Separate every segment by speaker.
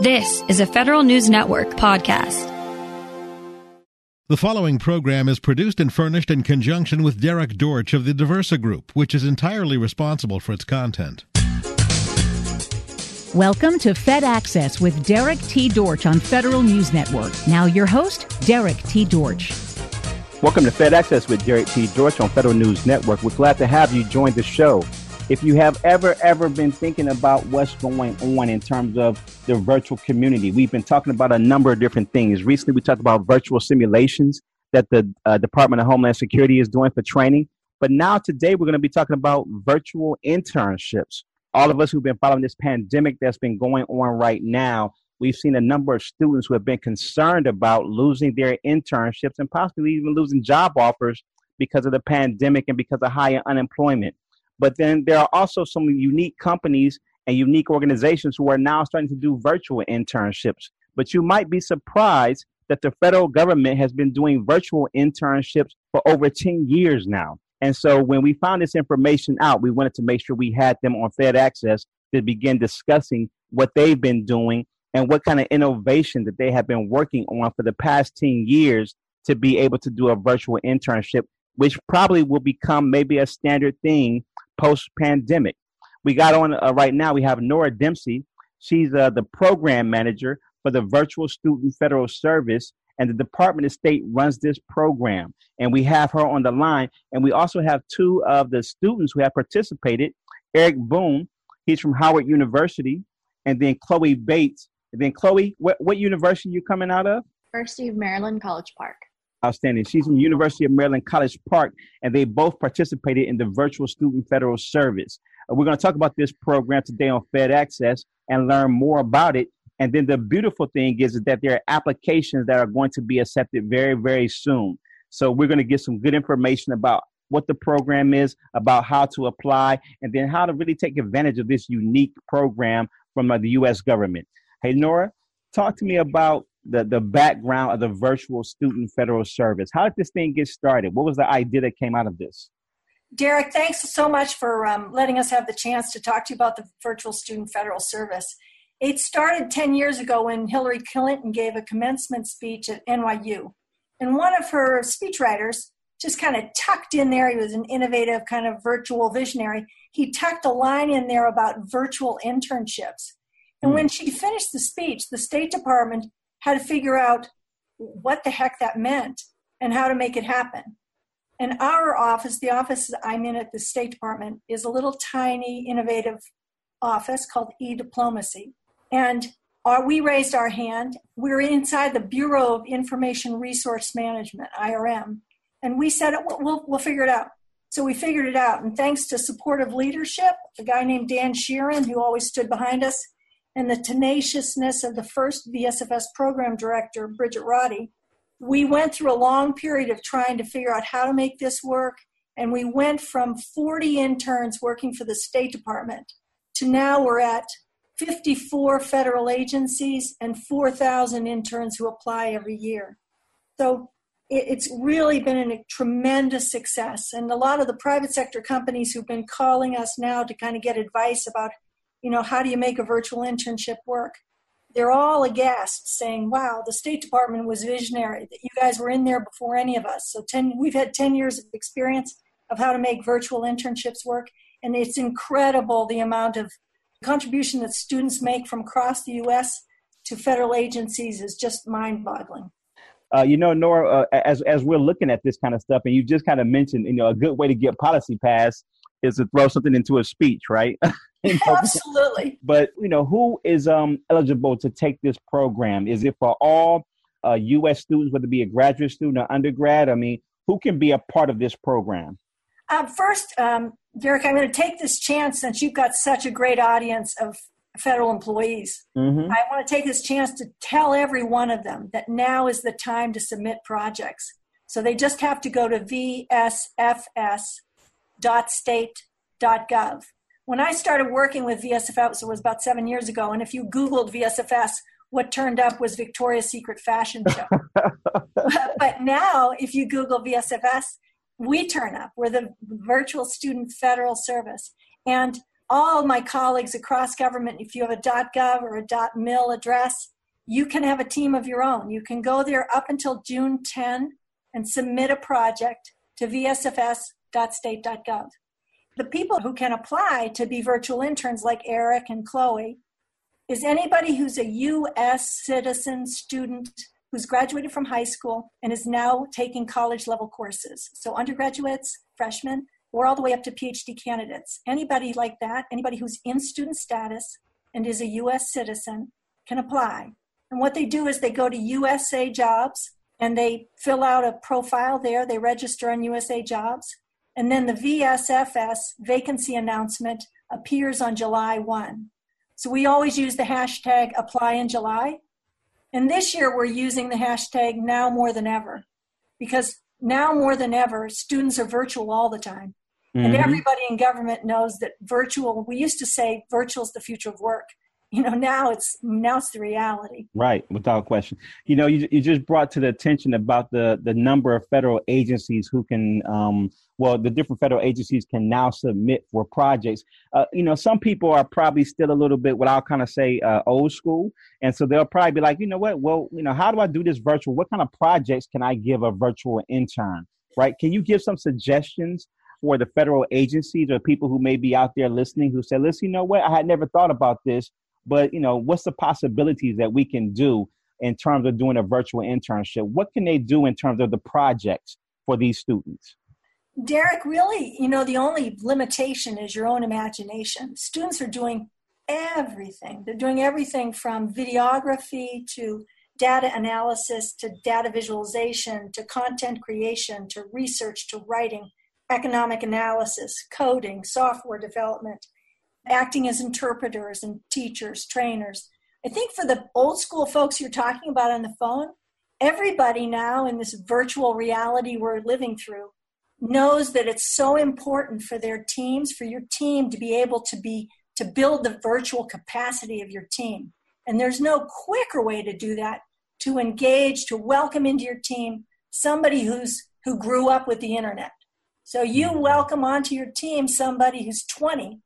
Speaker 1: This is a Federal News Network podcast.
Speaker 2: The following program is produced and furnished in conjunction with Derek Dortch of the Diversa Group, which is entirely responsible for its content.
Speaker 3: Welcome to Fed Access with Derek T. Dortch on Federal News Network. Now, your host, Derek T. Dortch.
Speaker 4: Welcome to Fed Access with Derek T. Dortch on Federal News Network. We're glad to have you join the show. If you have ever, ever been thinking about what's going on in terms of the virtual community, we've been talking about a number of different things. Recently, we talked about virtual simulations that the uh, Department of Homeland Security is doing for training. But now, today, we're going to be talking about virtual internships. All of us who've been following this pandemic that's been going on right now, we've seen a number of students who have been concerned about losing their internships and possibly even losing job offers because of the pandemic and because of higher unemployment. But then there are also some unique companies and unique organizations who are now starting to do virtual internships. But you might be surprised that the federal government has been doing virtual internships for over 10 years now. And so when we found this information out, we wanted to make sure we had them on Fed Access to begin discussing what they've been doing and what kind of innovation that they have been working on for the past 10 years to be able to do a virtual internship, which probably will become maybe a standard thing post pandemic. We got on uh, right now, we have Nora Dempsey. She's uh, the program manager for the Virtual Student Federal Service, and the Department of State runs this program. And we have her on the line. And we also have two of the students who have participated Eric Boone, he's from Howard University, and then Chloe Bates. And then, Chloe, what, what university you coming out of?
Speaker 5: University of Maryland, College Park.
Speaker 4: Outstanding. She's from University of Maryland College Park, and they both participated in the Virtual Student Federal Service. Uh, we're going to talk about this program today on Fed Access and learn more about it. And then the beautiful thing is that there are applications that are going to be accepted very, very soon. So we're going to get some good information about what the program is, about how to apply, and then how to really take advantage of this unique program from uh, the U.S. government. Hey, Nora, talk to me about the, the background of the virtual student federal service. How did this thing get started? What was the idea that came out of this?
Speaker 6: Derek, thanks so much for um, letting us have the chance to talk to you about the virtual student federal service. It started 10 years ago when Hillary Clinton gave a commencement speech at NYU. And one of her speechwriters just kind of tucked in there, he was an innovative kind of virtual visionary. He tucked a line in there about virtual internships. And hmm. when she finished the speech, the State Department had to figure out what the heck that meant and how to make it happen. And our office, the office I'm in at the State Department, is a little tiny, innovative office called e diplomacy. And our, we raised our hand. We are inside the Bureau of Information Resource Management, IRM, and we said, we'll, we'll, we'll figure it out. So we figured it out. And thanks to supportive leadership, a guy named Dan Sheeran, who always stood behind us, and the tenaciousness of the first VSFS program director, Bridget Roddy, we went through a long period of trying to figure out how to make this work. And we went from 40 interns working for the State Department to now we're at 54 federal agencies and 4,000 interns who apply every year. So it's really been a tremendous success. And a lot of the private sector companies who've been calling us now to kind of get advice about you know, how do you make a virtual internship work? They're all aghast saying, wow, the State Department was visionary, that you guys were in there before any of us. So 10, we've had 10 years of experience of how to make virtual internships work. And it's incredible the amount of contribution that students make from across the U.S. to federal agencies is just mind boggling.
Speaker 4: Uh, you know, Nora, uh, as as we're looking at this kind of stuff, and you just kind of mentioned, you know, a good way to get policy passed is to throw something into a speech, right?
Speaker 6: Absolutely.
Speaker 4: But you know, who is um, eligible to take this program? Is it for all uh, U.S. students, whether it be a graduate student or undergrad? I mean, who can be a part of this program?
Speaker 6: Uh, first, um, Derek, I'm going to take this chance since you've got such a great audience of federal employees. Mm-hmm. I want to take this chance to tell every one of them that now is the time to submit projects. So they just have to go to vsfs.state.gov when I started working with VSFS, it was about seven years ago, and if you Googled VSFS, what turned up was Victoria's Secret fashion show. but now, if you Google VSFS, we turn up. We're the virtual student federal service. And all my colleagues across government, if you have a .gov or a .mil address, you can have a team of your own. You can go there up until June 10 and submit a project to vsfs.state.gov. The people who can apply to be virtual interns like Eric and Chloe is anybody who's a U.S. citizen student who's graduated from high school and is now taking college level courses. So, undergraduates, freshmen, or all the way up to PhD candidates. Anybody like that, anybody who's in student status and is a U.S. citizen, can apply. And what they do is they go to USA Jobs and they fill out a profile there, they register on USA Jobs, and then the VSFS vacancy announcement appears on July 1. So we always use the hashtag apply in July. And this year we're using the hashtag now more than ever because now more than ever, students are virtual all the time. Mm-hmm. And everybody in government knows that virtual, we used to say virtual is the future of work. You know, now it's now it's the reality.
Speaker 4: Right, without question. You know, you, you just brought to the attention about the the number of federal agencies who can um, well, the different federal agencies can now submit for projects. Uh, you know, some people are probably still a little bit what I'll kind of say uh, old school, and so they'll probably be like, you know what? Well, you know, how do I do this virtual? What kind of projects can I give a virtual intern? Right? Can you give some suggestions for the federal agencies or people who may be out there listening who say, listen, you know what, I had never thought about this, but you know, what's the possibilities that we can do in terms of doing a virtual internship? What can they do in terms of the projects for these students?
Speaker 6: Derek, really, you know, the only limitation is your own imagination. Students are doing everything. They're doing everything from videography to data analysis to data visualization to content creation to research to writing economic analysis, coding, software development, acting as interpreters and teachers, trainers. I think for the old school folks you're talking about on the phone, everybody now in this virtual reality we're living through knows that it's so important for their teams, for your team to be able to be to build the virtual capacity of your team. And there's no quicker way to do that to engage, to welcome into your team somebody who's who grew up with the internet so you mm-hmm. welcome onto your team somebody who's 20.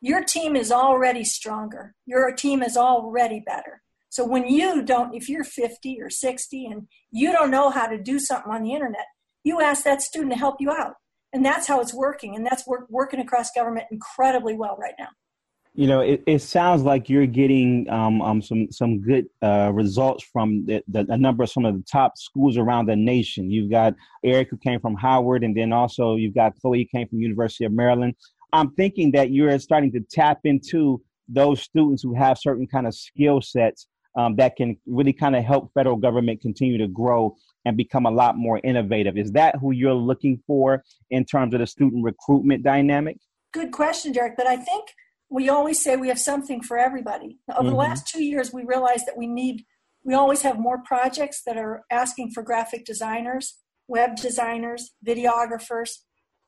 Speaker 6: Your team is already stronger. Your team is already better. So when you don't, if you're 50 or 60 and you don't know how to do something on the internet, you ask that student to help you out. And that's how it's working. And that's work, working across government incredibly well right now
Speaker 4: you know, it, it sounds like you're getting um, um, some some good uh, results from the, the, a number of some of the top schools around the nation. You've got Eric who came from Howard, and then also you've got Chloe who came from University of Maryland. I'm thinking that you're starting to tap into those students who have certain kind of skill sets um, that can really kind of help federal government continue to grow and become a lot more innovative. Is that who you're looking for in terms of the student recruitment dynamic?
Speaker 6: Good question, Derek. But I think we always say we have something for everybody. Over mm-hmm. the last two years, we realized that we need, we always have more projects that are asking for graphic designers, web designers, videographers,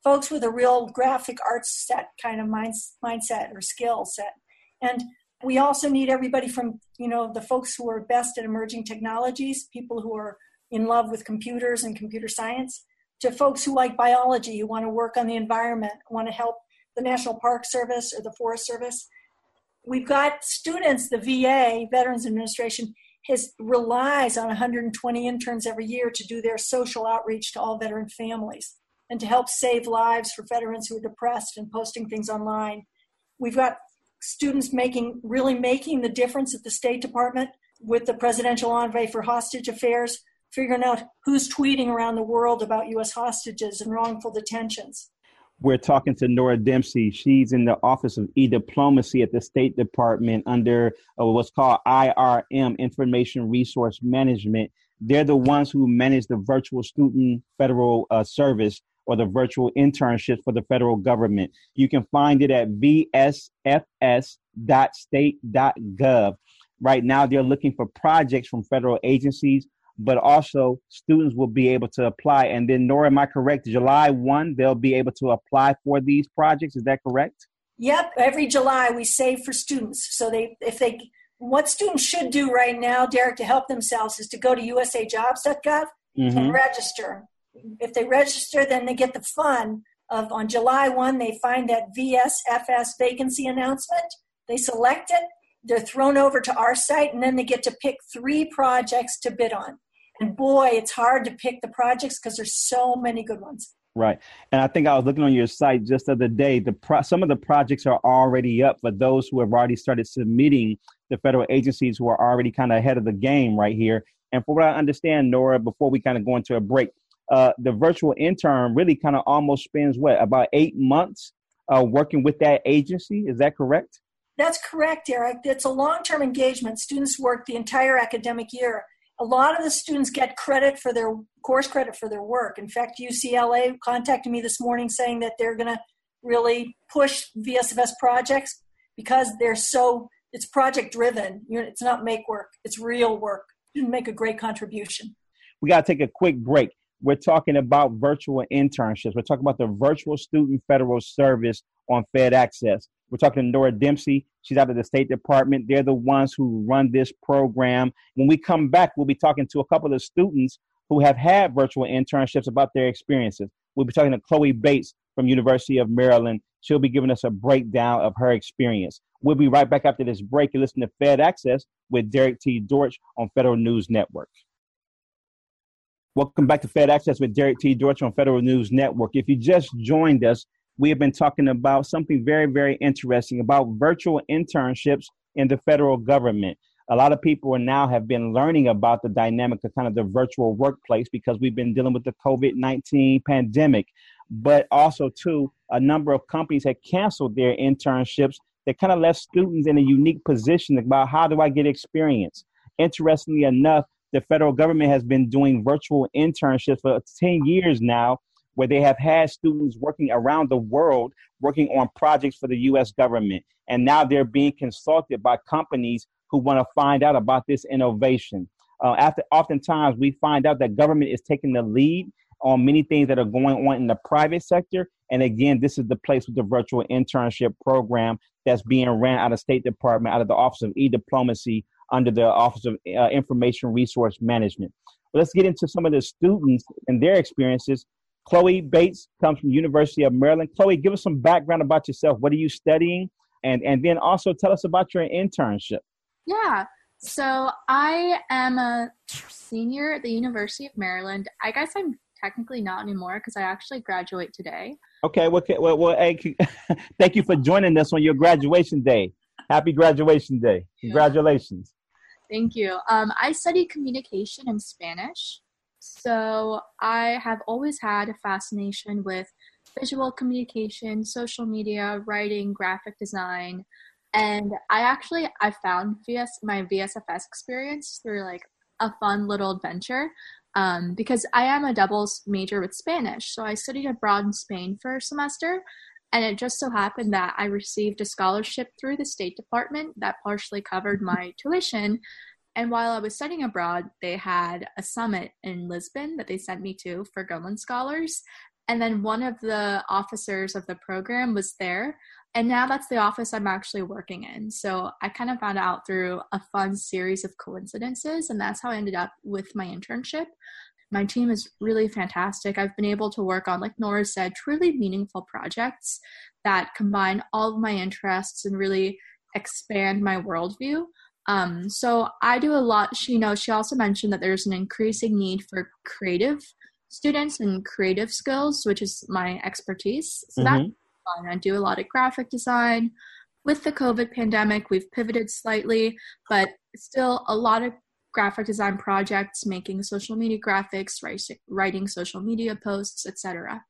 Speaker 6: folks with a real graphic arts set kind of mind, mindset or skill set. And we also need everybody from, you know, the folks who are best at emerging technologies, people who are in love with computers and computer science, to folks who like biology, who want to work on the environment, want to help the National Park Service or the Forest Service. We've got students, the VA, Veterans Administration, has relies on 120 interns every year to do their social outreach to all veteran families and to help save lives for veterans who are depressed and posting things online. We've got students making really making the difference at the State Department with the presidential envoy for hostage affairs, figuring out who's tweeting around the world about U.S. hostages and wrongful detentions
Speaker 4: we're talking to Nora Dempsey. She's in the Office of E-Diplomacy at the State Department under uh, what's called IRM, Information Resource Management. They're the ones who manage the virtual student federal uh, service or the virtual internships for the federal government. You can find it at vsfs.state.gov. Right now, they're looking for projects from federal agencies but also students will be able to apply. And then, Nora, am I correct? July 1, they'll be able to apply for these projects. Is that correct?
Speaker 6: Yep. Every July, we save for students. So they, if they, what students should do right now, Derek, to help themselves is to go to usajobs.gov mm-hmm. and register. If they register, then they get the fun of on July 1, they find that VSFS vacancy announcement. They select it, they're thrown over to our site, and then they get to pick three projects to bid on. And boy, it's hard to pick the projects because there's so many good ones.
Speaker 4: Right. And I think I was looking on your site just the other day. The pro- some of the projects are already up for those who have already started submitting the federal agencies who are already kind of ahead of the game right here. And for what I understand, Nora, before we kind of go into a break, uh, the virtual intern really kind of almost spends what about eight months uh, working with that agency. Is that correct?
Speaker 6: That's correct, Eric. It's a long-term engagement. Students work the entire academic year. A lot of the students get credit for their course credit for their work. In fact, UCLA contacted me this morning saying that they're going to really push VSFS projects because they're so it's project driven. It's not make work; it's real work. You make a great contribution.
Speaker 4: We got to take a quick break. We're talking about virtual internships. We're talking about the virtual student federal service on Fed Access. We're talking to Nora Dempsey. She's out of the State Department. They're the ones who run this program. When we come back, we'll be talking to a couple of students who have had virtual internships about their experiences. We'll be talking to Chloe Bates from University of Maryland. She'll be giving us a breakdown of her experience. We'll be right back after this break and listen to Fed Access with Derek T. Dortch on Federal News Network. Welcome back to Fed Access with Derek T. Dortch on Federal News Network. If you just joined us, we have been talking about something very, very interesting about virtual internships in the federal government. A lot of people now have been learning about the dynamic of kind of the virtual workplace because we've been dealing with the COVID 19 pandemic. But also, too, a number of companies had canceled their internships that kind of left students in a unique position about how do I get experience. Interestingly enough, the federal government has been doing virtual internships for 10 years now, where they have had students working around the world working on projects for the US government. And now they're being consulted by companies who want to find out about this innovation. Uh, after oftentimes we find out that government is taking the lead on many things that are going on in the private sector. And again, this is the place with the virtual internship program that's being ran out of State Department, out of the Office of E-Diplomacy, under the Office of uh, Information Resource Management. But let's get into some of the students and their experiences. Chloe Bates comes from University of Maryland. Chloe, give us some background about yourself. What are you studying? And, and then also tell us about your internship.
Speaker 5: Yeah. So I am a senior at the University of Maryland. I guess I'm technically not anymore because I actually graduate today.
Speaker 4: Okay. Well, well, well hey, thank you for joining us on your graduation day. Happy graduation day. Congratulations.
Speaker 5: Thank you. Um, I study communication and Spanish. So I have always had a fascination with visual communication, social media, writing, graphic design. And I actually I found VS my VSFS experience through like a fun little adventure um, because I am a doubles major with Spanish. So I studied abroad in Spain for a semester, and it just so happened that I received a scholarship through the State Department that partially covered my tuition. And while I was studying abroad, they had a summit in Lisbon that they sent me to for Gilman Scholars. And then one of the officers of the program was there. And now that's the office I'm actually working in. So I kind of found out through a fun series of coincidences. And that's how I ended up with my internship my team is really fantastic. I've been able to work on, like Nora said, truly meaningful projects that combine all of my interests and really expand my worldview. Um, so I do a lot. She, you know, she also mentioned that there's an increasing need for creative students and creative skills, which is my expertise. So mm-hmm. that's fun. I do a lot of graphic design. With the COVID pandemic, we've pivoted slightly, but still a lot of graphic design projects, making social media graphics, writing social media posts, etc.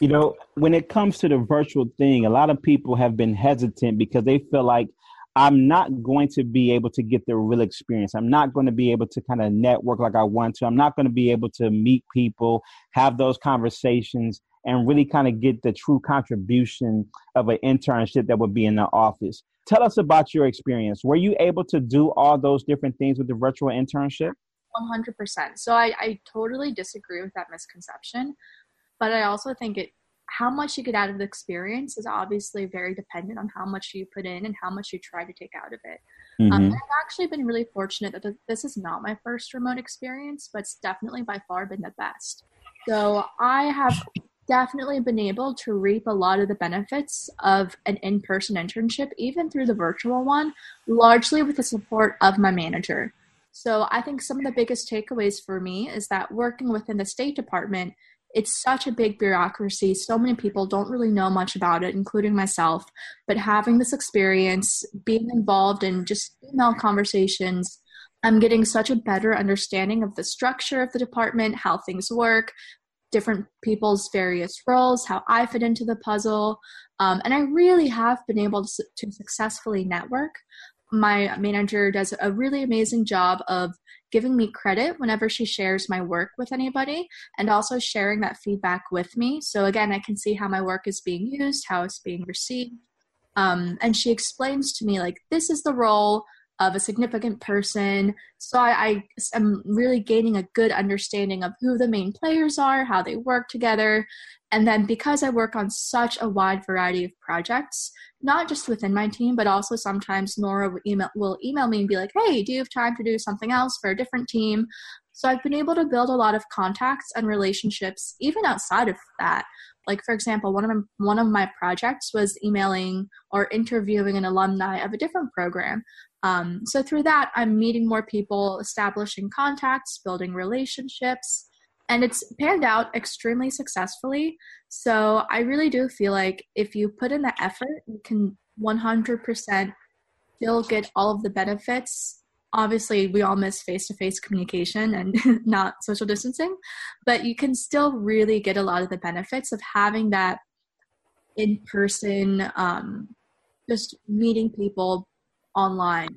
Speaker 4: You know, when it comes to the virtual thing, a lot of people have been hesitant because they feel like I'm not going to be able to get the real experience. I'm not going to be able to kind of network like I want to. I'm not going to be able to meet people, have those conversations, and really kind of get the true contribution of an internship that would be in the office. Tell us about your experience. Were you able to do all those different things with the virtual internship?
Speaker 5: 100%. So I, I totally disagree with that misconception, but I also think it how much you get out of the experience is obviously very dependent on how much you put in and how much you try to take out of it. Um, mm-hmm. Um, I've actually been really fortunate that this is not my first remote experience, but it's definitely by far been the best. So I have definitely been able to reap a lot of the benefits of an in person internship, even through the virtual one, largely with the support of my manager. So I think some of the biggest takeaways for me is that working within the State Department, it's such a big bureaucracy. So many people don't really know much about it, including myself. But having this experience, being involved in just email conversations, I'm getting such a better understanding of the structure of the department, how things work, different people's various roles, how I fit into the puzzle. Um, and I really have been able to, to successfully network my manager does a really amazing job of giving me credit whenever she shares my work with anybody and also sharing that feedback with me. So, again, I can see how my work is being used, how it's being received. Um, and she explains to me, like, this is the role of a significant person. So I, I am really gaining a good understanding of who the main players are, how they work together. And then because I work on such a wide variety of projects, not just within my team, but also sometimes Nora will email, will email me and be like, hey, do you have time to do something else for a different team? So I've been able to build a lot of contacts and relationships even outside of that. Like for example, one of my, one of my projects was emailing or interviewing an alumni of a different program. Um, so through that, I'm meeting more people, establishing contacts, building relationships, and it's panned out extremely successfully. So I really do feel like if you put in the effort, you can 100% still get all of the benefits. Obviously, we all miss face to face communication and not social distancing, but you can still really get a lot of the benefits of having that in person, um, just meeting people online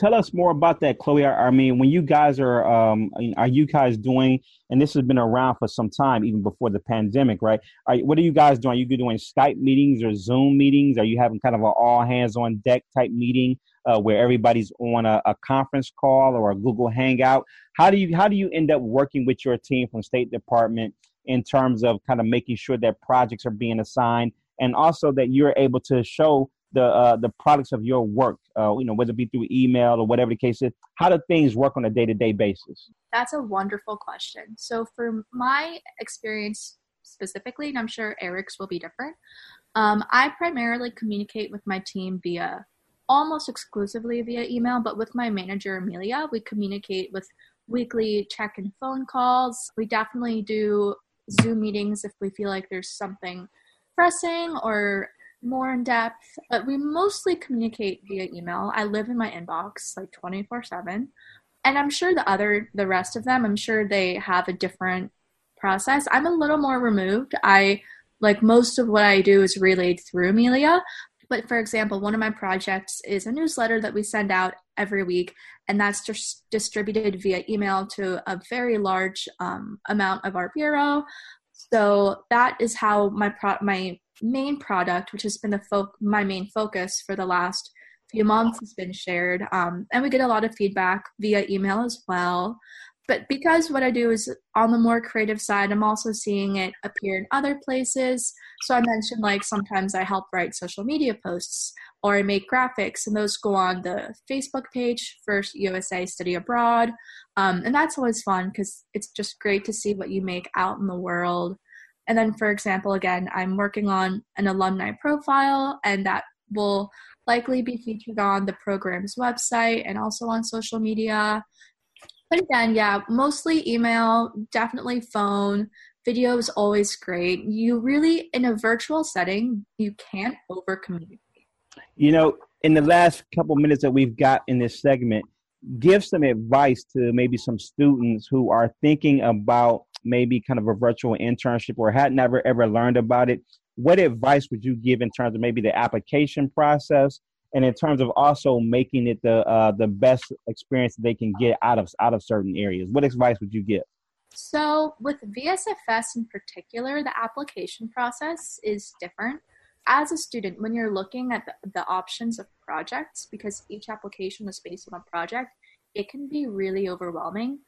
Speaker 4: tell us more about that, Chloe. I mean, when you guys are, um, are you guys doing? And this has been around for some time, even before the pandemic, right? Are, what are you guys doing? Are you doing Skype meetings or Zoom meetings? Are you having kind of an all hands on deck type meeting uh, where everybody's on a, a, conference call or a Google Hangout? How do you how do you end up working with your team from State Department in terms of kind of making sure that projects are being assigned and also that you're able to show the uh, the products of your work, uh, you know, whether it be through email or whatever the case is? How do things work on a day to day basis?
Speaker 5: That's a wonderful question. So, for my experience specifically, and I'm sure Eric's will be different, um, I primarily communicate with my team via almost exclusively via email, but with my manager, Amelia, we communicate with weekly check and phone calls. We definitely do Zoom meetings if we feel like there's something pressing or more in depth, but we mostly communicate via email. I live in my inbox like 24 7. And I'm sure the other, the rest of them, I'm sure they have a different process. I'm a little more removed. I, like, most of what I do is relayed through Amelia. But for example, one of my projects is a newsletter that we send out every week, and that's just distributed via email to a very large um, amount of our bureau. So that is how my pro- my main product, which has been the fo- my main focus for the last few months, has been shared. Um, and we get a lot of feedback via email as well. But because what I do is on the more creative side, I'm also seeing it appear in other places. So I mentioned like sometimes I help write social media posts or I make graphics, and those go on the Facebook page for USA Study Abroad. Um, and that's always fun because it's just great to see what you make out in the world. And then, for example, again, I'm working on an alumni profile, and that will likely be featured on the program's website and also on social media. But again, yeah, mostly email, definitely phone. Video is always great. You really, in a virtual setting, you can't over communicate.
Speaker 4: You know, in the last couple minutes that we've got in this segment, give some advice to maybe some students who are thinking about maybe kind of a virtual internship or had never ever learned about it, what advice would you give in terms of maybe the application process and in terms of also making it the uh, the best experience they can get out of out of certain areas? What advice would you give?
Speaker 5: So with VSFS in particular, the application process is different. As a student, when you're looking at the, the options of projects, because each application is based on a project, it can be really overwhelming.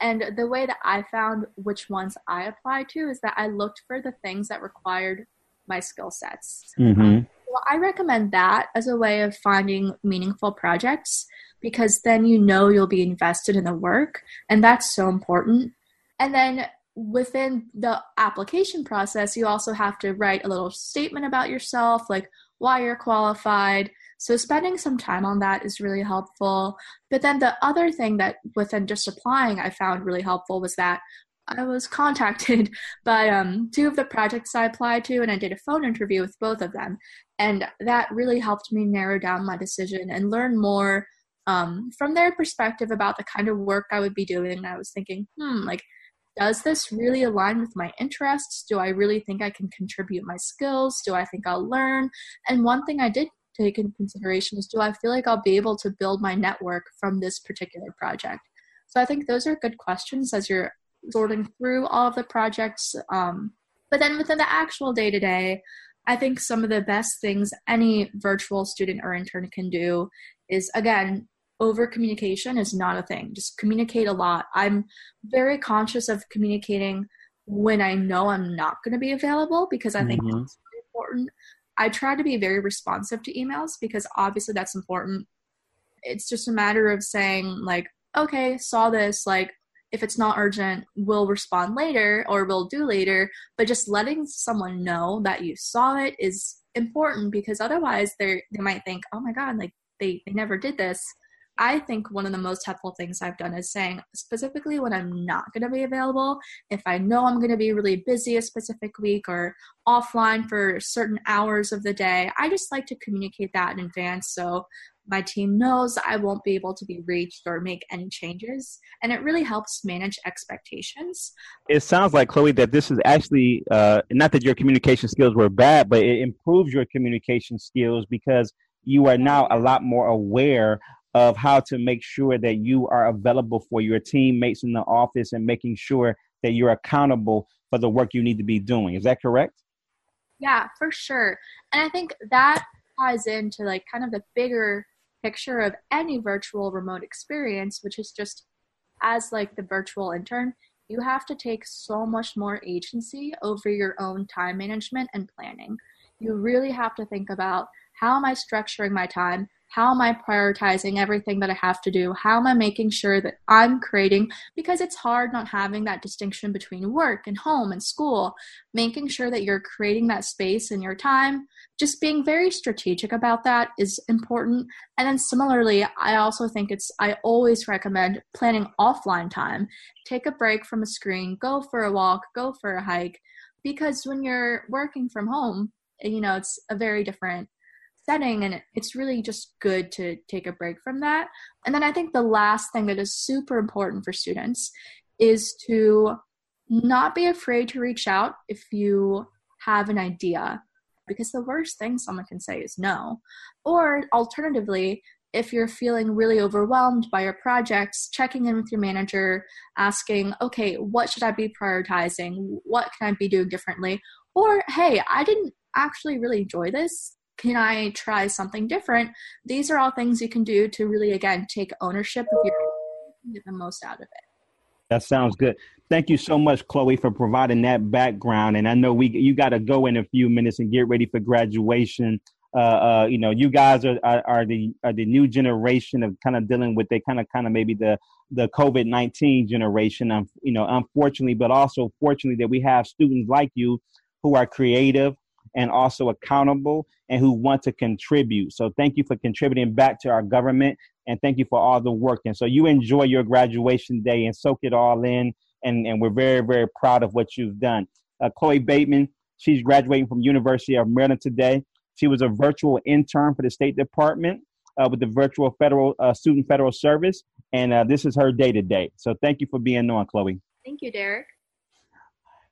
Speaker 5: And the way that I found which ones I applied to is that I looked for the things that required my skill sets. Mm-hmm. well, I recommend that as a way of finding meaningful projects because then you know you'll be invested in the work, and that's so important. And then within the application process, you also have to write a little statement about yourself, like why you're qualified. So spending some time on that is really helpful. But then the other thing that within just applying I found really helpful was that I was contacted by um, two of the projects I applied to, and I did a phone interview with both of them. And that really helped me narrow down my decision and learn more um, from their perspective about the kind of work I would be doing. And I was thinking, hmm, like, does this really align with my interests? Do I really think I can contribute my skills? Do I think I'll learn? And one thing I did take into consideration is do I feel like I'll be able to build my network from this particular project? So I think those are good questions as you're sorting through all of the projects. Um, but then within the actual day to day, I think some of the best things any virtual student or intern can do is again, over communication is not a thing. Just communicate a lot. I'm very conscious of communicating when I know I'm not going to be available because I think mm-hmm. really important. I try to be very responsive to emails because obviously that's important. It's just a matter of saying, like, okay, saw this, like, if it's not urgent, we'll respond later or we'll do later. But just letting someone know that you saw it is important because otherwise they they might think, oh my god, like they, they never did this. I think one of the most helpful things I've done is saying specifically when I'm not going to be available, if I know I'm going to be really busy a specific week or offline for certain hours of the day, I just like to communicate that in advance so my team knows I won't be able to be reached or make any changes. And it really helps manage expectations.
Speaker 4: It sounds like, Chloe, that this is actually uh, not that your communication skills were bad, but it improves your communication skills because you are now a lot more aware of how to make sure that you are available for your teammates in the office and making sure that you're accountable for the work you need to be doing. Is that correct?
Speaker 5: Yeah, for sure. And I think that ties into like kind of the bigger picture of any virtual remote experience, which is just as like the virtual intern, you have to take so much more agency over your own time management and planning. You really have to think about how am I structuring my time? How am I prioritizing everything that I have to do? How am I making sure that I'm creating? Because it's hard not having that distinction between work and home and school, making sure that you're creating that space in your time. Just being very strategic about that is important. And then similarly, I also think it's, I always recommend planning offline time. Take a break from a screen, go for a walk, go for a hike. Because when you're working from home, you know, it's a very different setting and it's really just good to take a break from that and then i think the last thing that is super important for students is to not be afraid to reach out if you have an idea because the worst thing someone can say is no or alternatively if you're feeling really overwhelmed by your projects, checking in with your manager, asking, okay, what should I be prioritizing? What can I be doing differently? Or, hey, I didn't actually really enjoy this can I try something different? These are all things you can do to really, again, take ownership of your get the most out of it.
Speaker 4: That sounds good. Thank you so much, Chloe, for providing that background. And I know we you got to go in a few minutes and get ready for graduation. Uh, uh, you know, you guys are, are, are the are the new generation of kind of dealing with the kind of kind of maybe the the COVID nineteen generation. Um, you know, unfortunately, but also fortunately that we have students like you who are creative, and also accountable and who want to contribute. So thank you for contributing back to our government and thank you for all the work. And so you enjoy your graduation day and soak it all in. And, and we're very, very proud of what you've done. Uh, Chloe Bateman, she's graduating from University of Maryland today. She was a virtual intern for the State Department uh, with the virtual federal uh, student federal service. And uh, this is her day to day. So thank you for being on, Chloe.
Speaker 5: Thank you, Derek.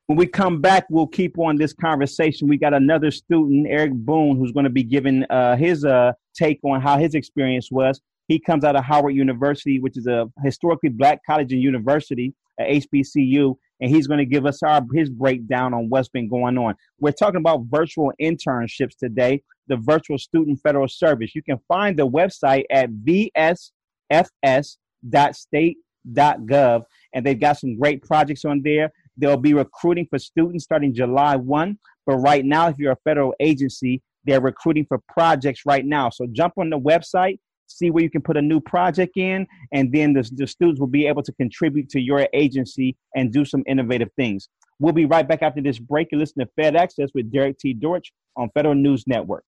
Speaker 4: When we come back, we'll keep on this conversation. We got another student, Eric Boone, who's going to be giving uh, his uh, take on how his experience was. He comes out of Howard University, which is a historically black college and university at HBCU, and he's going to give us our his breakdown on what's been going on. We're talking about virtual internships today, the Virtual Student Federal Service. You can find the website at vsfs.state.gov, and they've got some great projects on there. They'll be recruiting for students starting July 1. But right now, if you're a federal agency, they're recruiting for projects right now. So jump on the website, see where you can put a new project in, and then the, the students will be able to contribute to your agency and do some innovative things. We'll be right back after this break and listen to Fed Access with Derek T. Dortch on Federal News Network.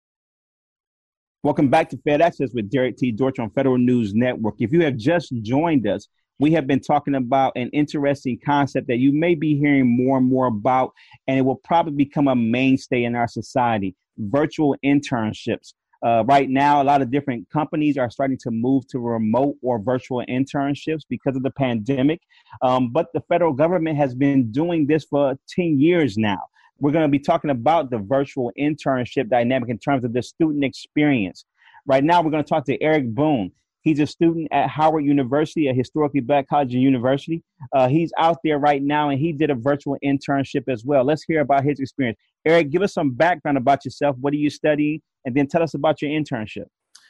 Speaker 4: Welcome back to Fed Access with Derek T. Dortch on Federal News Network. If you have just joined us, we have been talking about an interesting concept that you may be hearing more and more about, and it will probably become a mainstay in our society virtual internships. Uh, right now, a lot of different companies are starting to move to remote or virtual internships because of the pandemic. Um, but the federal government has been doing this for 10 years now. We're going to be talking about the virtual internship dynamic in terms of the student experience. Right now, we're going to talk to Eric Boone. He's a student at Howard University, a historically black college and university. Uh, he's out there right now and he did a virtual internship as well. Let's hear about his experience. Eric, give us some background about yourself. What are you studying? And then tell us about your internship.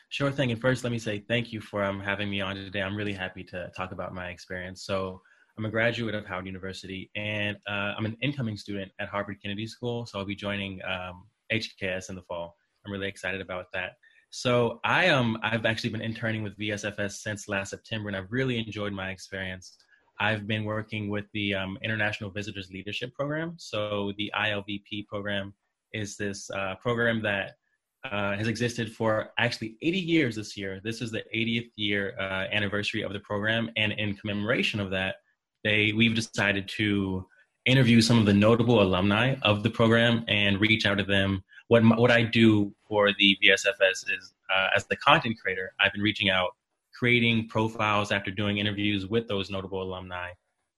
Speaker 7: Sure thing. And first, let me say thank you for um, having me on today. I'm really happy to talk about my experience. So, I'm a graduate of Howard University, and uh, I'm an incoming student at Harvard Kennedy School. So I'll be joining um, HKS in the fall. I'm really excited about that. So I um I've actually been interning with VSFS since last September, and I've really enjoyed my experience. I've been working with the um, International Visitors Leadership Program. So the ILVP program is this uh, program that uh, has existed for actually 80 years this year. This is the 80th year uh, anniversary of the program, and in commemoration of that, they we've decided to interview some of the notable alumni of the program and reach out to them. What what I do for the VSFS is uh, as the content creator, I've been reaching out, creating profiles after doing interviews with those notable alumni,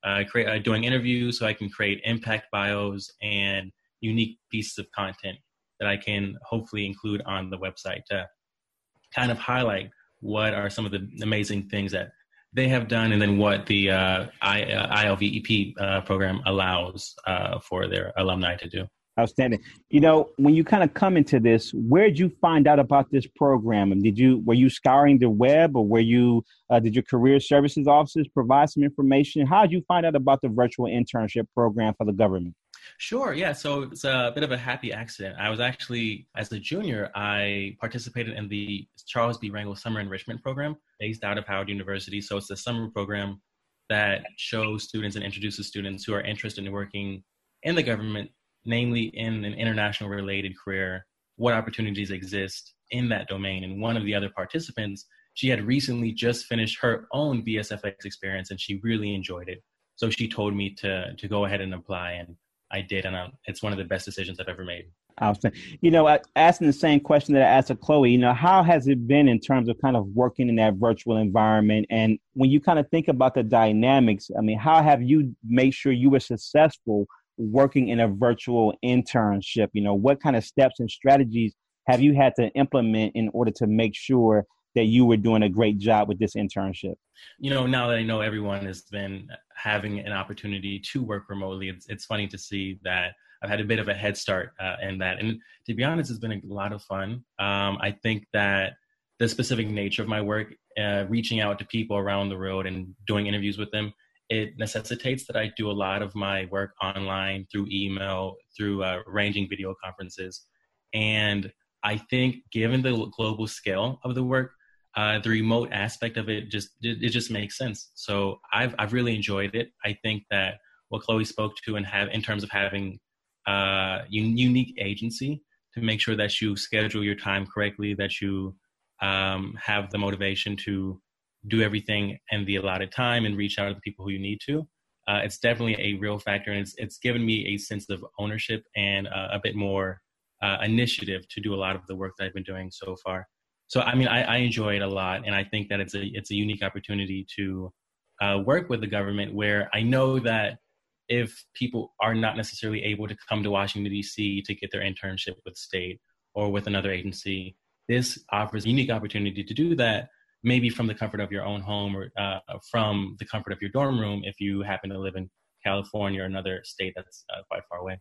Speaker 7: uh, create, uh, doing interviews so I can create impact bios and unique pieces of content that I can hopefully include on the website to kind of highlight what are some of the amazing things that they have done, and then what the uh, I, uh, ILVEP uh, program allows uh, for their alumni to do.
Speaker 4: Outstanding. You know, when you kind of come into this, where did you find out about this program? And did you were you scouring the web, or were you uh, did your career services offices provide some information? How did you find out about the virtual internship program for the government?
Speaker 7: Sure. Yeah. So it's a bit of a happy accident. I was actually, as a junior, I participated in the Charles B. Rangel Summer Enrichment Program based out of Howard University. So it's a summer program that shows students and introduces students who are interested in working in the government, namely in an international related career, what opportunities exist in that domain. And one of the other participants, she had recently just finished her own VSFS experience and she really enjoyed it. So she told me to to go ahead and apply and I did, and I, it's one of the best decisions I've ever made.
Speaker 4: Outstanding. You know, asking the same question that I asked of Chloe, you know, how has it been in terms of kind of working in that virtual environment? And when you kind of think about the dynamics, I mean, how have you made sure you were successful working in a virtual internship? You know, what kind of steps and strategies have you had to implement in order to make sure that you were doing a great job with this internship?
Speaker 7: You know, now that I know everyone has been having an opportunity to work remotely, it's, it's funny to see that I've had a bit of a head start uh, in that. And to be honest, it's been a lot of fun. Um, I think that the specific nature of my work, uh, reaching out to people around the world and doing interviews with them, it necessitates that I do a lot of my work online through email, through uh, arranging video conferences. And I think, given the global scale of the work, uh, the remote aspect of it just it, it, just makes sense. So I've I've really enjoyed it. I think that what Chloe spoke to and have in terms of having uh, unique agency to make sure that you schedule your time correctly, that you um, have the motivation to do everything in the allotted time and reach out to the people who you need to. Uh, it's definitely a real factor, and it's it's given me a sense of ownership and uh, a bit more uh, initiative to do a lot of the work that I've been doing so far so I mean, I, I, enjoy it a lot, and I think that it's a it's a unique opportunity to uh, work with the government. Where I know that if people are not necessarily able to come to Washington D.C. to get their internship with state or with another agency, this offers a unique opportunity to do that. Maybe from the comfort of your own home or uh, from the comfort of your dorm room, if you happen to live in California or another state that's uh, quite far away.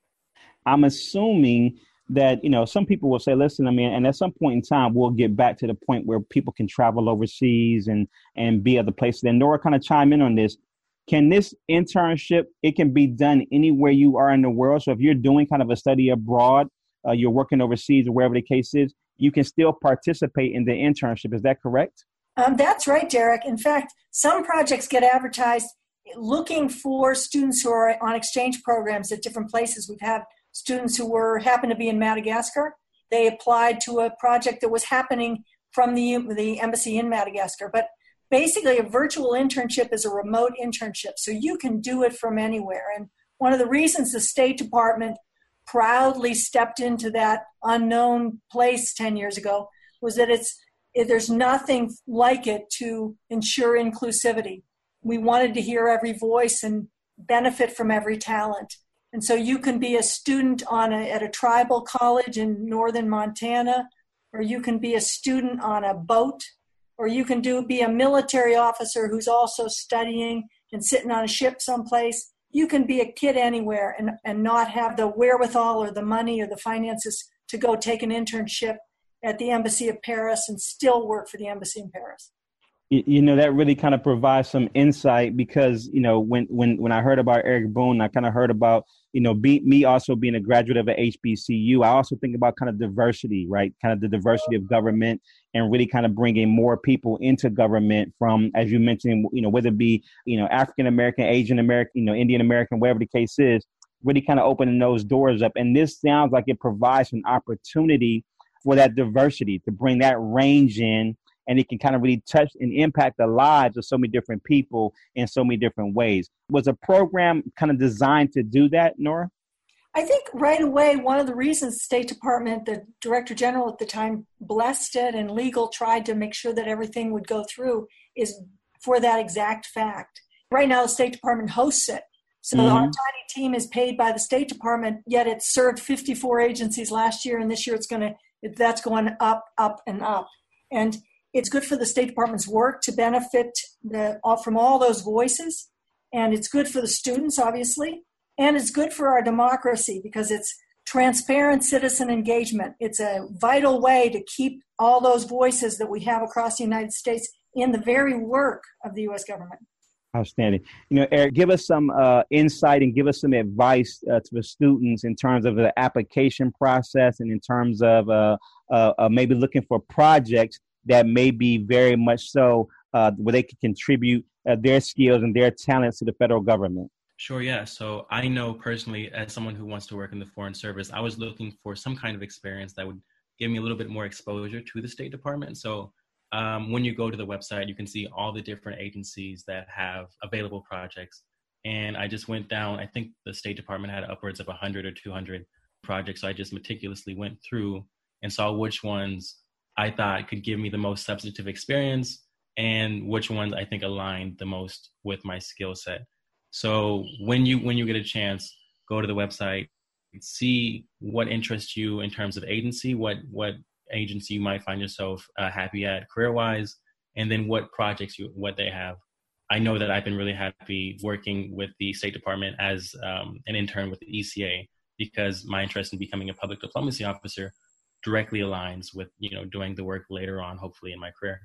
Speaker 4: I'm assuming that you know some people will say listen i mean and at some point in time we'll get back to the point where people can travel overseas and and be other places. And nora kind of chime in on this. Can this internship it can be done anywhere you are in the world. So if you're doing kind of a study abroad uh, you're working overseas or wherever the case is you can still participate in the internship. Is that correct?
Speaker 6: Um, that's right, Derek. In fact, some projects get advertised looking for students who are on exchange programs at different places. We've had students who were happened to be in Madagascar. They applied to a project that was happening from the the embassy in Madagascar. But basically, a virtual internship is a remote internship, so you can do it from anywhere. And one of the reasons the State Department proudly stepped into that unknown place 10 years ago was that it's there's nothing like it to ensure inclusivity. We wanted to hear every voice and benefit from every talent. And so you can be a student on a, at a tribal college in northern Montana, or you can be a student on a boat, or you can do be a military officer who's also studying and sitting on a ship someplace. You can be a kid anywhere and, and not have the wherewithal or the money or the finances to go take an internship at the embassy of Paris and still work for the embassy in Paris.
Speaker 4: You, know that really kind of provides some insight because you know when when when I heard about Eric Boone, I kind of heard about you know be, me also being a graduate of a HBCU. I also think about kind of diversity, right? Kind of the diversity of government and really kind of bringing more people into government from, as you mentioned, you know whether it be you know African American, Asian American, you know Indian American, whatever the case is, really kind of opening those doors up. And this sounds like it provides an opportunity for that diversity to bring that range in and it can kind of really touch and impact the lives of so many different people in so many different ways. Was a program kind of designed to do that, Nora?
Speaker 6: I think right away, one of the reasons the State Department, the Director General at the time, blessed it and legal tried to make sure that everything would go through is for that exact fact. Right now, the State Department hosts it. So mm-hmm. our tiny team is paid by the State Department, yet it served 54 agencies last year, and this year it's going to that's going up, up, and up. And it's good for the State Department's work to benefit the, from all those voices. And it's good for the students, obviously. And it's good for our democracy because it's transparent citizen engagement. It's a vital way to keep all those voices that we have across the United States in the very work of the U.S. government.
Speaker 4: Outstanding. You know, Eric, give us some uh, insight and give us some advice uh, to the students in terms of the application process and in terms of uh, uh, uh maybe looking for projects that may be very much so uh, where they can contribute their skills and their talents to the federal government.
Speaker 7: Sure, yeah. So I know personally, as someone who wants to work in the Foreign Service, I was looking for some kind of experience that would give me a little bit more exposure to the State Department. So um, when you go to the website, you can see all the different agencies that have available projects. And I just went down, I think the State Department had upwards of 100 or 200 projects. So I just meticulously went through and saw which ones I thought could give me the most substantive experience and which ones I think aligned the most with my skill set. So when you when you get a chance, go to the website, see what interests you in terms of agency, what what agency you might find yourself uh, happy at career wise, and then what projects you what they have. I know that I've been really happy working with the State Department as um, an intern with the ECA because my interest in becoming a public diplomacy officer directly aligns with you know doing the work later on, hopefully in my career.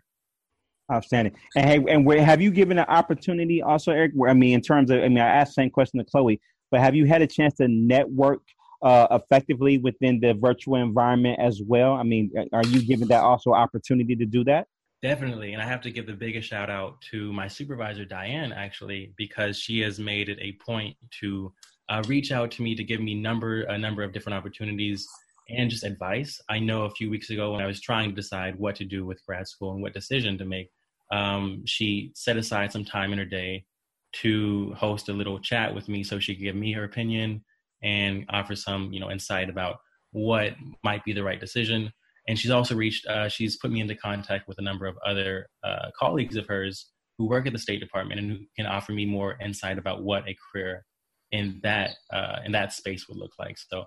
Speaker 4: Outstanding. And hey, and where, have you given an opportunity also, Eric? Where I mean, in terms of, I mean, I asked the same question to Chloe, but have you had a chance to network uh, effectively within the virtual environment as well? I mean, are you given that also opportunity to do that?
Speaker 7: Definitely. And I have to give the biggest shout out to my supervisor, Diane, actually, because she has made it a point to uh, reach out to me to give me number a number of different opportunities and just advice. I know a few weeks ago when I was trying to decide what to do with grad school and what decision to make, um, she set aside some time in her day to host a little chat with me so she could give me her opinion and offer some you know insight about what might be the right decision. And she's also reached, uh, she's put me into contact with a number of other uh, colleagues of hers who work at the State Department and who can offer me more insight about what a career in that uh, in that space would look like. So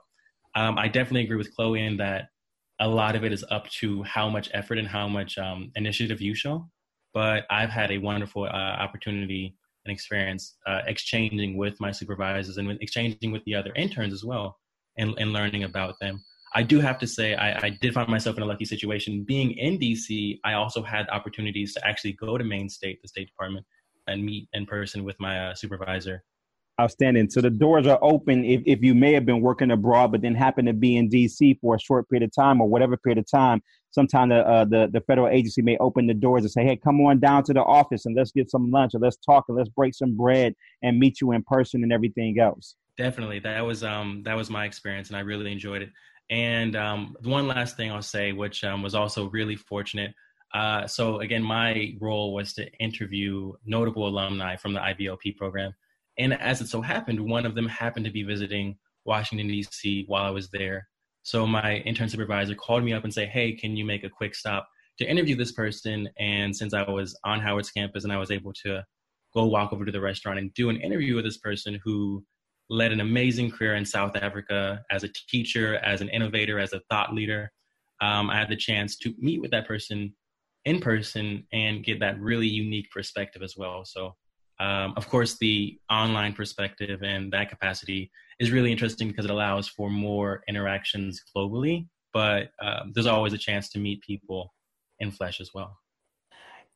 Speaker 7: um, I definitely agree with Chloe in that a lot of it is up to how much effort and how much um, initiative you show. But I've had a wonderful uh, opportunity and experience uh, exchanging with my supervisors and exchanging with the other interns as well and, and learning about them. I do have to say, I, I, did find myself in a lucky situation. Being in DC, I also had opportunities to actually go to Main State, the State Department, and meet in person with my uh, supervisor.
Speaker 4: Outstanding. So the doors are open if, if you may have been working abroad, but then happen to be in DC for a short period of time or whatever period of time. sometimes the, uh, the the federal agency may open the doors and say, "Hey, come on down to the office and let's get some lunch or let's talk and let's break some bread and meet you in person and everything else."
Speaker 7: Definitely, that was um that was my experience, and I really enjoyed it. And um, one last thing I'll say, which um, was also really fortunate. Uh, so again, my role was to interview notable alumni from the IVLP program, and as it so happened, one of them happened to be visiting Washington D.C. while I was there. So my intern supervisor called me up and said, "Hey, can you make a quick stop to interview this person?" And since I was on Howard's campus and I was able to go walk over to the restaurant and do an interview with this person who led an amazing career in South Africa as a teacher, as an innovator, as a thought leader. Um, I had the chance to meet with that person in person and get that really unique perspective as well. So, um, of course, the online perspective and that capacity is really interesting because it allows for more interactions globally. But um, there's always a chance to meet people in flesh as well.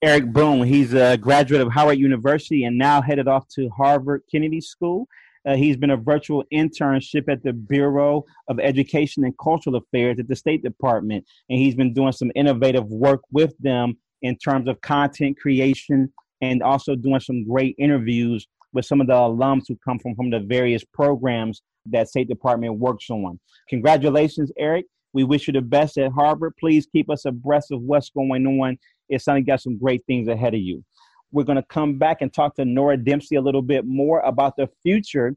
Speaker 4: Eric Boone, he's a graduate of Howard University and now headed off to Harvard Kennedy School. Uh, he's been a virtual internship at the Bureau of Education and Cultural Affairs at the State Department, and he's been doing some innovative work with them in terms of content creation and also doing some great interviews with some of the alums who come from, from the various programs that State Department works on. Congratulations, Eric. We wish you the best at Harvard. Please keep us abreast of what's going on. It's only got some great things ahead of you. We're going to come back and talk to Nora Dempsey a little bit more about the future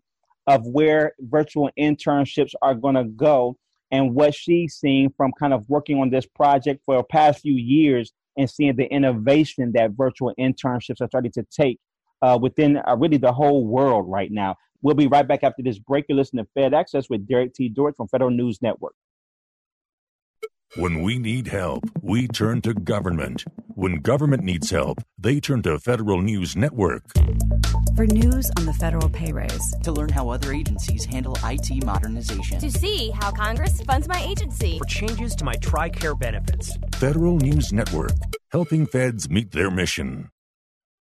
Speaker 4: of where virtual internships are going to go and what she's seeing from kind of working on this project for the past few years and seeing the innovation that virtual internships are starting to take uh, within uh, really the whole world right now. We'll be right back after this break. You listen to Fed Access with Derek T. Dortch from Federal News Network.
Speaker 8: When we need help, we turn to government. When government needs help, they turn to Federal News Network.
Speaker 9: For news on the federal pay raise,
Speaker 10: to learn how other agencies handle IT modernization,
Speaker 11: to see how Congress funds my agency,
Speaker 12: for changes to my TRICARE benefits.
Speaker 8: Federal News Network, helping feds meet their mission.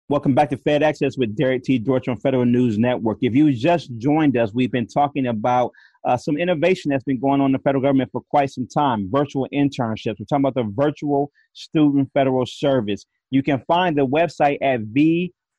Speaker 4: Welcome back to Fed Access with Derek T. Dortch on Federal News Network. If you just joined us, we've been talking about uh, some innovation that's been going on in the federal government for quite some time virtual internships. We're talking about the virtual student federal service. You can find the website at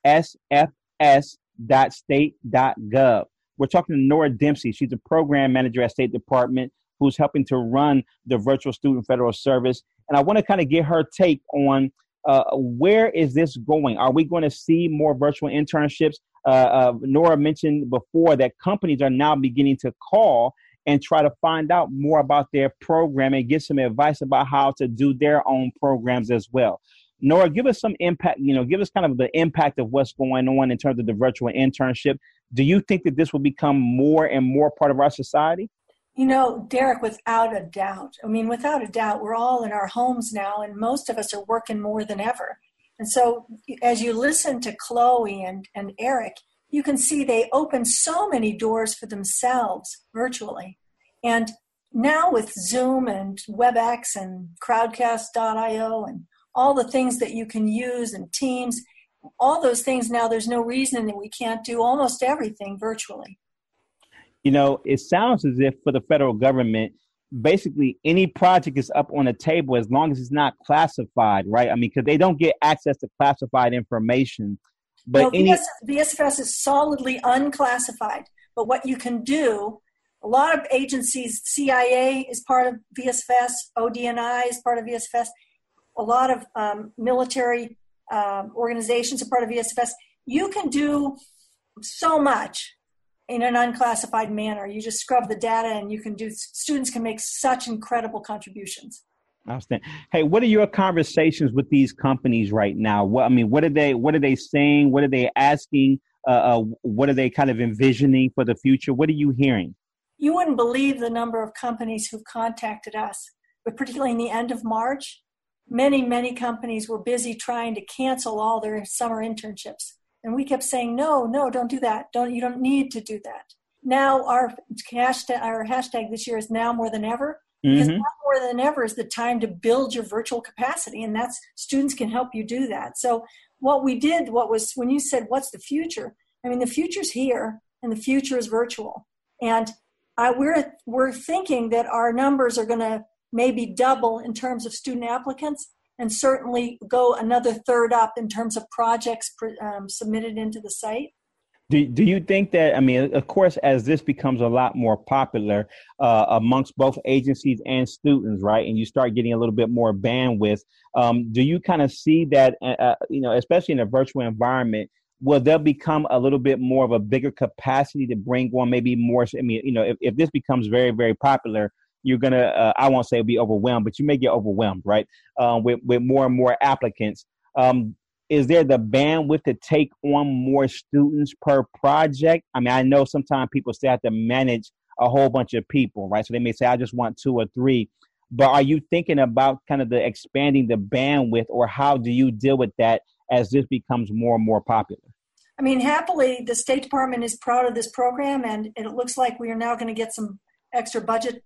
Speaker 4: vsfs.state.gov. We're talking to Nora Dempsey. She's a program manager at State Department who's helping to run the virtual student federal service. And I want to kind of get her take on uh, where is this going? Are we going to see more virtual internships? Uh, uh, Nora mentioned before that companies are now beginning to call and try to find out more about their program and get some advice about how to do their own programs as well. Nora, give us some impact, you know, give us kind of the impact of what's going on in terms of the virtual internship. Do you think that this will become more and more part of our society?
Speaker 6: You know, Derek, without a doubt. I mean, without a doubt, we're all in our homes now, and most of us are working more than ever. And so, as you listen to Chloe and, and Eric, you can see they open so many doors for themselves virtually. And now, with Zoom and WebEx and Crowdcast.io and all the things that you can use and Teams, all those things now, there's no reason that we can't do almost everything virtually
Speaker 4: you know, it sounds as if for the federal government, basically any project is up on the table as long as it's not classified, right? I mean, because they don't get access to classified information.
Speaker 6: But no, any- VSFS is solidly unclassified. But what you can do, a lot of agencies, CIA is part of VSFS, ODNI is part of VSFS, a lot of um, military um, organizations are part of VSFS. You can do so much in an unclassified manner. You just scrub the data and you can do, students can make such incredible contributions.
Speaker 4: Outstanding. Hey, what are your conversations with these companies right now? What I mean, what are they? What are they saying? What are they asking? Uh, uh, what are they kind of envisioning for the future? What are you hearing?
Speaker 6: You wouldn't believe the number of companies who've contacted us, but particularly in the end of March, many many companies were busy trying to cancel all their summer internships and we kept saying, no, no, don't do that. Don't, you don't need to do that. Now our hashtag, our hashtag this year is now more than ever. Because mm-hmm. now more than ever is the time to build your virtual capacity. And that's students can help you do that. So what we did, what was when you said, what's the future? I mean, the future's here and the future is virtual. And I, we're, we're thinking that our numbers are going to maybe double in terms of student applicants, and certainly go another third up in terms of projects um, submitted into the site.
Speaker 4: Do, do you think that, I mean, of course, as this becomes a lot more popular uh, amongst both agencies and students, right, and you start getting a little bit more bandwidth, um, do you kind of see that, uh, uh, you know, especially in a virtual environment, will there become a little bit more of a bigger capacity to bring on maybe more? I mean, you know, if, if this becomes very, very popular, you're gonna, uh, I won't say be overwhelmed, but you may get overwhelmed, right, um, with, with more and more applicants. Um, is there the bandwidth to take on more students per project? I mean, I know sometimes people still have to manage a whole bunch of people, right? So they may say, I just want two or three. But are you thinking about kind of the expanding the bandwidth, or how do you deal with that as this becomes more and more popular?
Speaker 6: I mean, happily, the State Department is proud of this program, and it looks like we are now going to get some extra budget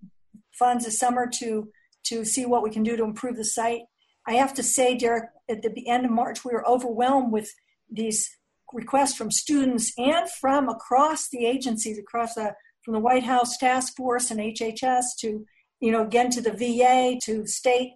Speaker 6: funds this summer to to see what we can do to improve the site. I have to say, Derek, at the end of March, we were overwhelmed with these requests from students and from across the agencies, across the from the White House Task Force and HHS to, you know, again to the VA to state,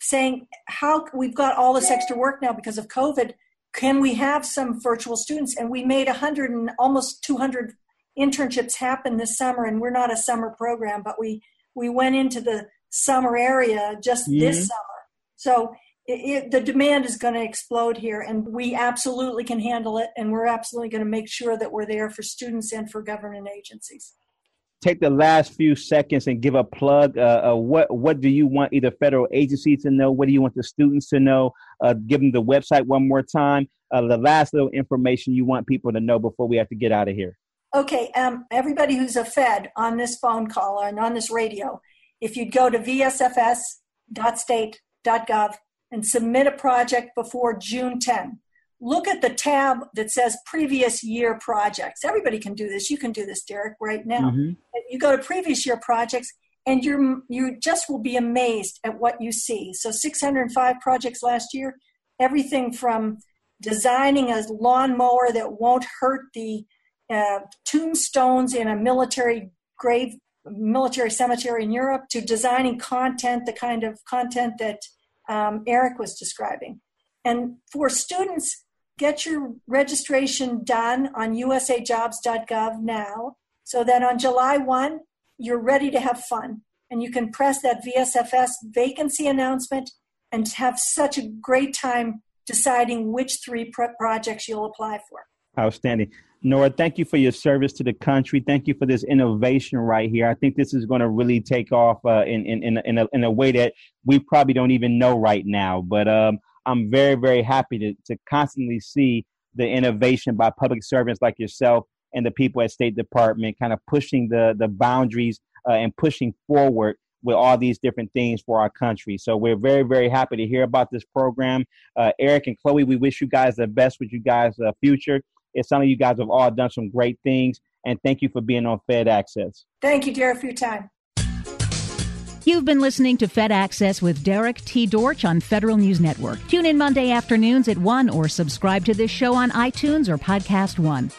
Speaker 6: saying how we've got all this extra work now because of COVID. Can we have some virtual students? And we made 100 and almost 200 internships happen this summer. And we're not a summer program, but we we went into the summer area just mm-hmm. this summer so it, it, the demand is going to explode here, and we absolutely can handle it, and we're absolutely going to make sure that we're there for students and for government agencies.
Speaker 4: Take the last few seconds and give a plug. Uh, uh, what what do you want either federal agencies to know? What do you want the students to know? Uh, give them the website one more time. Uh, the last little information you want people to know before we have to get out of here.
Speaker 6: Okay, um, everybody who's a Fed on this phone call and on this radio, if you'd go to vsfs.state gov and submit a project before June 10. Look at the tab that says previous year projects. Everybody can do this. You can do this, Derek, right now. Mm-hmm. You go to previous year projects and you you just will be amazed at what you see. So 605 projects last year, everything from designing a lawnmower that won't hurt the uh, tombstones in a military grave military cemetery in Europe to designing content, the kind of content that um, Eric was describing. And for students, get your registration done on usajobs.gov now so that on July 1, you're ready to have fun. And you can press that VSFS vacancy announcement and have such a great time deciding which three projects you'll apply for.
Speaker 4: Outstanding. Nora, thank you for your service to the country. Thank you for this innovation right here. I think this is going to really take off uh, in, in, in, in, a, in a way that we probably don't even know right now. But um, I'm very, very happy to, to constantly see the innovation by public servants like yourself and the people at State Department kind of pushing the, the boundaries uh, and pushing forward with all these different things for our country. So we're very, very happy to hear about this program. Uh, Eric and Chloe, we wish you guys the best with you guys' uh, future. It sounds like you guys have all done some great things. And thank you for being on Fed Access.
Speaker 6: Thank you, Derek, for your time.
Speaker 3: You've been listening to Fed Access with Derek T. Dortch on Federal News Network. Tune in Monday afternoons at 1 or subscribe to this show on iTunes or Podcast One.